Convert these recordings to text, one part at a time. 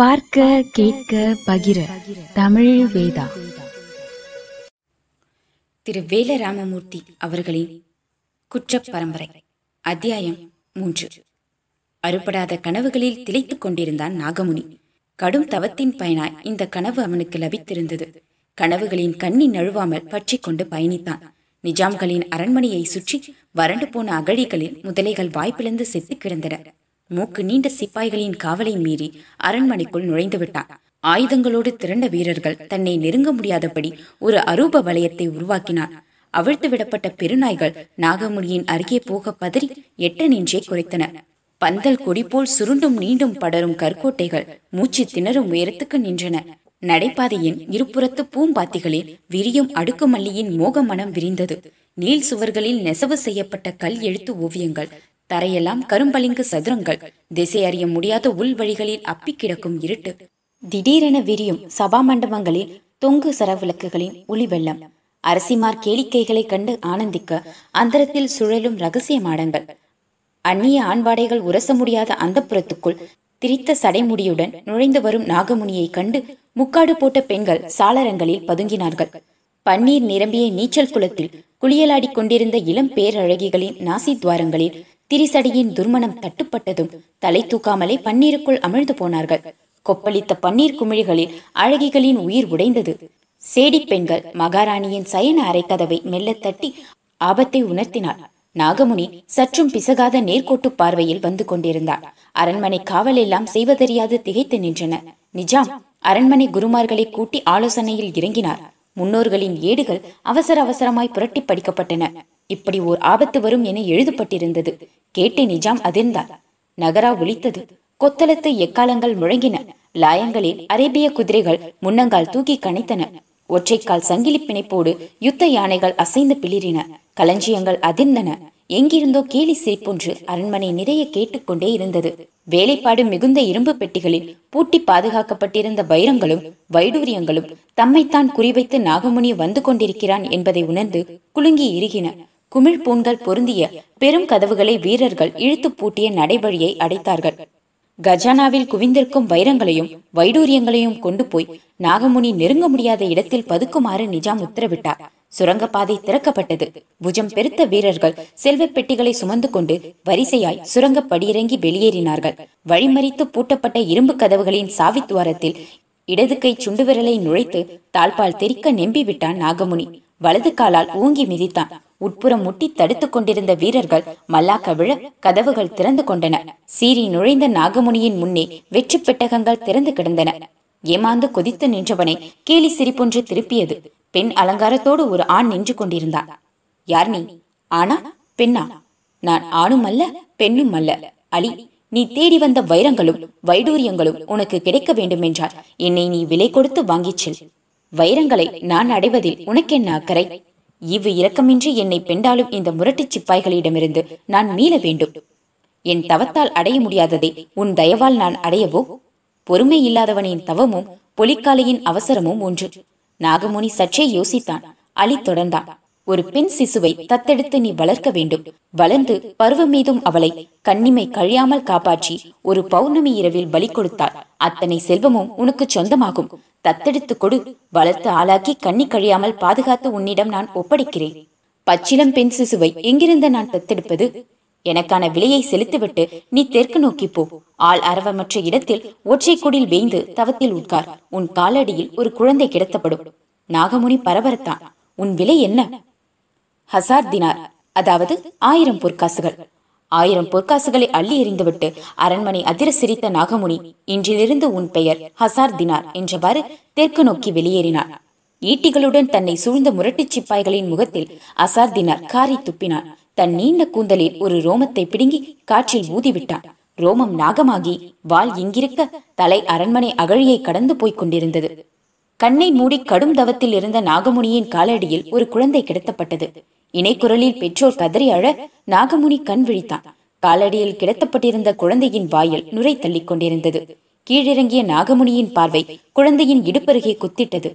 பார்க்க கேட்க பகிர. தமிழ் வேதா. திரு வேலராமமூர்த்தி அவர்களின் குற்ற பரம்பரை அத்தியாயம் மூன்று. அறுபடாத கனவுகளில் திளைத்துக் கொண்டிருந்தான் நாகமுனி. கடும் தவத்தின் பயனாய் இந்த கனவு அவனுக்கு லபித்திருந்தது. கனவுகளின் கண்ணி நழுவாமல் பற்றி கொண்டு பயணித்தான். நிஜாம்களின் அரண்மனையை சுற்றி வறண்டு போன அகழிகளில் முதலைகள் வாய்ப்பிழந்து செத்து கிடந்தன. மூக்கு நீண்ட சிப்பாய்களின் காவலை மீறி அரண்மனைக்குள் நுழைந்து விட்டான். ஆயுதங்களோடு திரண்ட வீரர்கள் தன்னை நெருங்க முடியாதபடி ஒரு அரூப வளையத்தை உருவாக்கினான். அவிழ்த்து விடப்பட்ட பெருநாய்கள் நாகமுனியின் அருகே போக பதறி எட்ட நின்றே குறைத்தன பந்தல் கொடி போல் சுருண்டும் நீண்டும் படரும் கற்கோட்டைகள் மூச்சு திணறும் உயரத்துக்கு நின்றன. நடைபாதையின் இருபுறத்து பூம்பாத்திகளில் விரியும் அடுக்குமல்லியின் மோக மனம் விரிந்தது. நீள் சுவர்களில் நெசவு செய்யப்பட்ட கல் எழுத்து ஓவியங்கள் தரையெல்லாம் கரும்பளிங்கு சதுரங்கள். திசை அறிய முடியாத உள்வழிகளில் அப்பி கிடக்கும் இருட்டு. திடீரென விரியும் சபா மண்டபங்களில் தொங்கு சரவிளக்குகளின் ஒளி வெள்ளம் அரசிமார் கேளிக்கைகளை கண்டு ஆனந்திக்க அந்தரத்தில் சுழலும் ரகசிய மாடங்கள். அந்நிய ஆண்பாடைகள் உரச முடியாத அந்தப்புறத்துக்குள் திரித்த சடைமுடியுடன் நுழைந்து வரும் நாகமுனியை கண்டு முக்காடு போட்ட பெண்கள் சாளரங்களில் பதுங்கினார்கள். பன்னீர் நிரம்பிய நீச்சல் குளத்தில் குளியலாடிக் கொண்டிருந்த இளம் பேரழகிகளின் நாசி துவாரங்களில் திரிசடியின் துர்மணம் தட்டுப்பட்டதும் தலை தூக்காமலே பன்னீருக்குள் அமிழ்ந்து போனார்கள். கொப்பளித்த பன்னீர் குமிழிகளில் அழகிகளின் உயிர் உடைந்தது. சேடி பெண்கள் மகாராணியின் சயன அரைக்கதவை மெல்ல தட்டி ஆபத்தை உணர்த்தினார் நாகமுனி சற்றும் பிசகாத நேர்கோட்டு பார்வையில் வந்து கொண்டிருந்தார் அரண்மனை காவல் எல்லாம் செய்வதறியாது திகைத்து நின்றன. நிஜாம் அரண்மனை குருமார்களை கூட்டி ஆலோசனையில் இறங்கினார். முன்னோர்களின் ஏடுகள் அவசர அவசரமாய் புரட்டி படிக்கப்பட்டன. இப்படி ஓர் ஆபத்து வரும் என எழுதப்பட்டிருந்தது. கேட்டு நிஜாம் அதிர்ந்தார். நகரா ஒலித்தது. கொத்தளத்து எக்காலங்கள் முழங்கின. லாயங்களில் அரேபிய குதிரைகள் முன்னங்கால் தூக்கி கனைத்தன ஒற்றைக்கால் சங்கிலி பிணைப்போடு யுத்த யானைகள் அசைந்து பிளிரின களஞ்சியங்கள் அதிர்ந்தன. எங்கிருந்தோ கேலி சிரிப்பொன்று அரண்மனை நிறைய கேட்டுக்கொண்டே இருந்தது. வேலைப்பாடு மிகுந்த இரும்பு பெட்டிகளில் பூட்டி பாதுகாக்கப்பட்டிருந்த வைரங்களும் வைடூரியங்களும் தம்மைத்தான் குறிவைத்து நாகமுனி வந்து கொண்டிருக்கிறான் என்பதை உணர்ந்து குலுங்கி இறுகின. குமிழ் பூண்கள் பொருந்திய பெரும் கதவுகளை வீரர்கள் இழுத்து பூட்டிய நடைவழியை அடைத்தார்கள். கஜானாவில் குவிந்திருக்கும் வைரங்களையும் வைடூரியங்களையும் கொண்டு போய் நாகமுனி நெருங்க முடியாத இடத்தில் பதுக்குமாறு நிஜாம் உத்தரவிட்டார். சுரங்கப்பாதை திறக்கப்பட்டது. புஜம் பெருத்த வீரர்கள் செல்வப் பெட்டிகளை சுமந்து கொண்டு வரிசையாய் சுரங்க படியிறங்கி வெளியேறினார்கள். வழிமறித்து பூட்டப்பட்ட இரும்பு கதவுகளின் சாவித்துவாரத்தில் இடது கை சுண்டு விரலை நுழைத்து தாழ்பால் தெறிக்க நெம்பி விட்டான் நாகமுனி. வலது காலால் ஊங்கி மிதித்தான். உட்புறம் முட்டி தடுத்துக் கொண்டிருந்த வீரர்கள் மல்லாக்க விழ கதவுகள் திறந்து கொண்டன. சீறி நுழைந்த நாகமுனியின் முன்னே வெற்றி பெட்டகங்கள் திறந்து கிடந்தன. ஏமாந்து கொதித்து நின்றவனை கேலி சிரிப்பொன்று திருப்பியது. பெண் அலங்காரத்தோடு ஒரு ஆண் நின்று கொண்டிருந்தான். யார் நீ? ஆனா பெண்ணா? நான் ஆணும் அல்ல பெண்ணும் அல்ல. அலி நீ தேடி வந்த வைரங்களும் வைடூரியங்களும் உனக்கு கிடைக்க வேண்டுமென்றால் என்னை நீ விலை கொடுத்து வாங்கிச் செல். வைரங்களை நான் அடைவதில் உனக்கென்ன அக்கறை? இவ்வு இரக்கமின்றி என்னை பெண்டாலும் இந்த முரட்டுச் சிப்பாய்களிடமிருந்து நான் மீள வேண்டும். என் தவத்தால் அடைய முடியாததை உன் தயவால் நான் அடையவோ? பொறுமை இல்லாதவனின் தவமும் பொலிக்காலையின் அவசரமும் ஒன்று. நாகமுனி சற்றே யோசித்தான் அலி தொடர்ந்தான். ஒரு பெண் சிசுவை தத்தெடுத்து நீ வளர்க்க வேண்டும். வளர்ந்து பருவம் மீதும் அவளை கண்ணிமை கழியாமல் காப்பாற்றி ஒரு பௌர்ணமி இரவில் பலி கொடுத்தால் அத்தனை செல்வமும் உனக்கு சொந்தமாகும். தத்தெடுத்து கொடு. வளர்த்து ஆளாக்கி கண்ணி கழியாமல் பாதுகாத்து உன்னிடம் நான் ஒப்படைக்கிறேன். பச்சிலம் பெண் சிசுவை எங்கிருந்து நான் தத்தெடுப்பது? எனக்கான விலையை செலுத்திவிட்டு நீ தெற்கு நோக்கி போ. ஆள் அரவமற்ற இடத்தில் ஒற்றை குடில் வேய்ந்து தவத்தில் உட்கார். உன் காலடியில் ஒரு குழந்தை கிடத்தப்படும். நாகமுனி பரபரத்தான். உன் விலை என்ன? ஹசார் தினார். அதாவது ஆயிரம் பொற்காசுகள். ஆயிரம் பொற்காசுகளை அள்ளி எறிந்துவிட்டு அரண்மனை அதிர சிரித்த நாகமுனி இன்றிலிருந்து உன் பெயர் ஹசார் தினார் என்றவாறு தெற்கு நோக்கி வெளியேறினார் ஈட்டிகளுடன் தன்னை சூழ்ந்த முரட்டுச் சிப்பாய்களின் முகத்தில் அசார் தினார் காரி துப்பினான். தன் நீண்ட கூந்தலில் ஒரு ரோமத்தை பிடுங்கி காற்றில் ஊதிவிட்டான். ரோமம் நாகமாகி வால் இங்கிருக்க தலை அரண்மனை அகழியை கடந்து போய்க் கொண்டிருந்தது. கண்ணை மூடி கடும் தவத்தில் இருந்த நாகமுனியின் காலடியில் ஒரு குழந்தை கிடத்தப்பட்டது. இணைக்குரலில் பெற்றோர் கதறி அழ நாகமுனி கண் விழித்தான். காலடியில் கிடத்தப்பட்டிருந்த குழந்தையின் வாயில் நுரை தள்ளிக் கொண்டிருந்தது. கீழிறங்கிய நாகமுனியின் பார்வை குழந்தையின் இடுப்பருகே குத்திட்டது.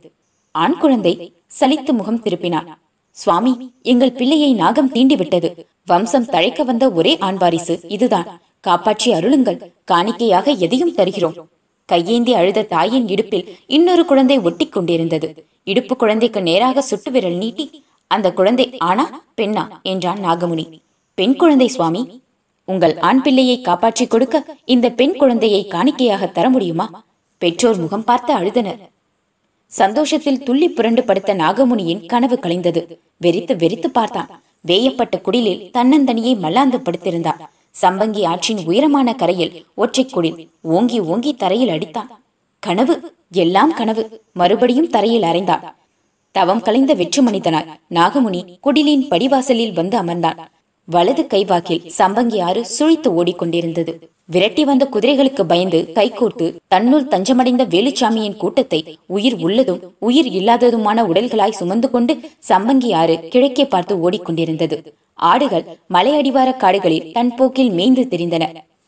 ஆண் குழந்தை சலித்து முகம் திருப்பினான். சுவாமி எங்கள் பிள்ளையை நாகம் தீண்டிவிட்டது. வம்சம் தழைக்க வந்த ஒரே ஆண் வாரிசு இதுதான். காப்பாற்றி அருளுங்கள். காணிக்கையாக எதையும் தருகிறோம். கையேந்தி அழுத தாயின் இடுப்பில் இன்னொரு குழந்தை ஒட்டி கொண்டிருந்தது. இடுப்பு குழந்தைக்கு நேராக சுட்டு விரல் நீட்டி அந்த குழந்தை ஆனா பெண்ணா என்றான் நாகமுனி. பெண் குழந்தை சுவாமி உங்கள் ஆண் பிள்ளையை காப்பாற்றிக் கொடுக்க இந்த பெண் குழந்தையை காணிக்கையாக தர முடியுமா? பெற்றோர் முகம் பார்த்து அழுதனர். சந்தோஷத்தில் துள்ளி புரண்டு படுத்த நாகமுனியின் கனவு கலைந்தது. வெறித்து வெறித்து பார்த்தான். வேயப்பட்ட குடிலில் தன்னந்தனியே மல்லாந்து படுத்திருந்தான். சம்பங்கி ஆற்றின் உயரமான கரையில் ஒற்றை குடில் ஓங்கி ஓங்கி தரையில் அடித்தான். கனவு எல்லாம் கனவு மறுபடியும் தரையில் அறைந்தான் தவம் கலைந்த வெற்று மனிதனாய் நாகமுனி குடிலின் படிவாசலில் வந்து அமர்ந்தான். வலது கைவாக்கில் சம்பங்கி ஆறு சுழித்து ஓடிக்கொண்டிருந்தது. விரட்டி வந்த குதிரைகளுக்கு பயந்து கைகோர்த்து தன்னுள் தஞ்சமடைந்த வேலுச்சாமியின் கூட்டத்தை உயிர் உள்ளதும் உயிர் இல்லாததுமான உடல்களாய் சுமந்து கொண்டு சம்பங்கி ஆறு கிழக்கே பார்த்து ஓடிக்கொண்டிருந்தது. ஆடுகள் மலையடிவார காடுகளில் தன் போக்கில் மேய்ந்து திரிந்தன.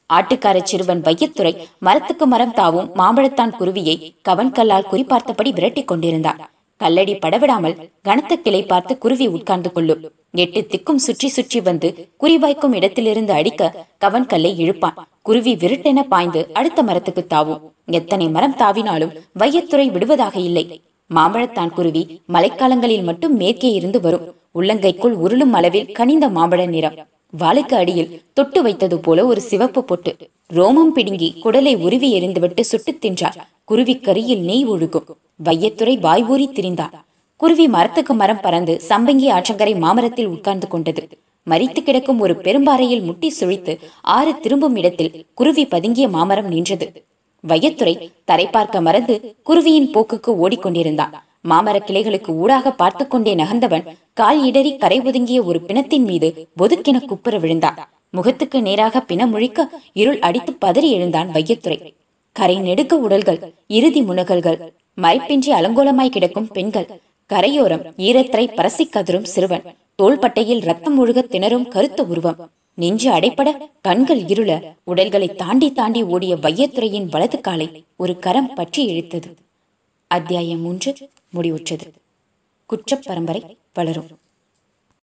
ஆட்டுக்கார சிறுவன் வையத்துறை மரத்துக்கு மரம் தாவும் மாம்பழத்தான் குருவியை கவன்கல்லால் குறிப்பார்த்தபடி விரட்டிக் கொண்டிருந்தான் கல்லடி படவிடாமல் கனத்த கிளை பார்த்து குருவி உட்கார்ந்து கொள்ளும் எட்டு திக்கும் சுற்றி சுற்றி வந்து குறிவாய்க்கும் இடத்திலிருந்து அடிக்க கவன் கல்லை இழுப்பான். குருவி விருட்டென பாய்ந்து அடுத்த மரத்துக்கு தாவும். எத்தனை மரம் தாவினாலும் வையத்துறை விடுவதாக இல்லை. மாம்பழத்தான் குருவி மழைக்காலங்களில் மட்டும் மேற்கே இருந்து வரும். உள்ளங்கைக்குள் உருளும் அளவில் கனிந்த மாம்பழ நிறம். வாளுக்கு அடியில் தொட்டு வைத்தது போல ஒரு சிவப்பு பொட்டு. ரோமம் பிடுங்கி குடலை உருவி எறிந்துவிட்டு சுட்டுத் தின்றார். குருவி கரியில் நெய் ஒழுகும். வையத்துறை வாய் ஊறி திரிந்தார். குருவி மரத்துக்கு மரம் பறந்து சம்பங்கி ஆற்றங்கரை மாமரத்தில் உட்கார்ந்து கொண்டது. மரித்து கிடக்கும் ஒரு பெரும்பாறையில் முட்டி சுழித்து ஆறு திரும்பும் இடத்தில் குருவி பதுங்கிய மாமரம் நின்றது. வையத்துறை தரை பார்க்க மறந்து குருவியின் போக்குக்கு ஓடிக்கொண்டிருந்தான். மாமர கிளைகளுக்கு ஊடாக பார்த்து கொண்டே நகர்ந்தவன் கால் இடறி கரை ஒதுங்கிய ஒரு பிணத்தின் மீது ஒதுக்கென குப்புற விழுந்தான். முகத்துக்கு நேராக பிணம் முழிக்க இருள் அடித்து பதறி எழுந்தான் வையத்துறை. கரை நெடுக்க உடல்கள் இறுதி முனகல்கள் மறைப்பின்றி அலங்கோலமாய் கிடக்கும் பெண்கள். கரையோரம் ஈரத்திரை பரசி கதறும் சிறுவன். தோள்பட்டையில் ரத்தம் ஒழுக திணறும் கருத்த உருவம். நெஞ்சு அடைப்பட கண்கள் இருள. உடல்களை தாண்டி தாண்டி ஓடிய வையத்துறையின் வலது காலை ஒரு கரம் பற்றி இழுத்தது. அத்தியாயம் மூன்று முடிவுற்றது. குற்றப் பரம்பரை வளரும்.